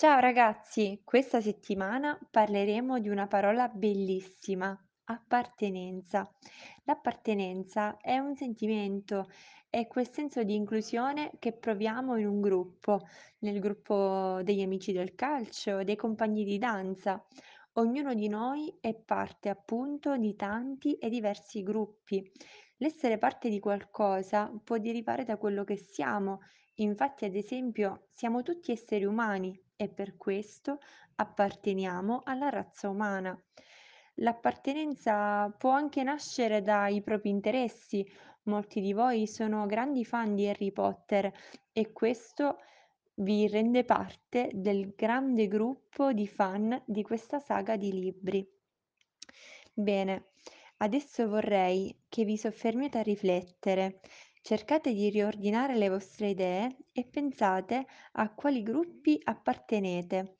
Ciao ragazzi, questa settimana parleremo di una parola bellissima, appartenenza. L'appartenenza è un sentimento, è quel senso di inclusione che proviamo in un gruppo, nel gruppo degli amici del calcio, dei compagni di danza. Ognuno di noi è parte appunto di tanti e diversi gruppi. L'essere parte di qualcosa può derivare da quello che siamo Infatti, ad esempio, siamo tutti esseri umani e per questo apparteniamo alla razza umana. L'appartenenza può anche nascere dai propri interessi. Molti di voi sono grandi fan di Harry Potter e questo vi rende parte del grande gruppo di fan di questa saga di libri. Bene, adesso vorrei che vi soffermiate a riflettere. Cercate di riordinare le vostre idee e pensate a quali gruppi appartenete.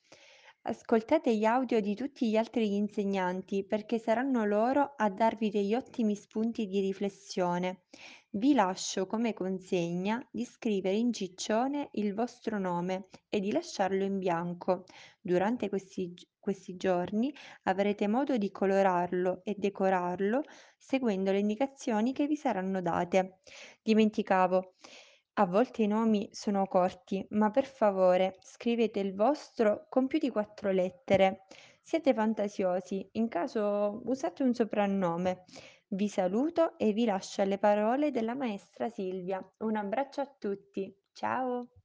Ascoltate gli audio di tutti gli altri insegnanti perché saranno loro a darvi degli ottimi spunti di riflessione. Vi lascio come consegna di scrivere in ciccione il vostro nome e di lasciarlo in bianco. Durante questi, questi giorni avrete modo di colorarlo e decorarlo seguendo le indicazioni che vi saranno date. Dimenticavo, a volte i nomi sono corti, ma per favore scrivete il vostro con più di quattro lettere. Siete fantasiosi, in caso usate un soprannome. Vi saluto e vi lascio alle parole della maestra Silvia. Un abbraccio a tutti. Ciao!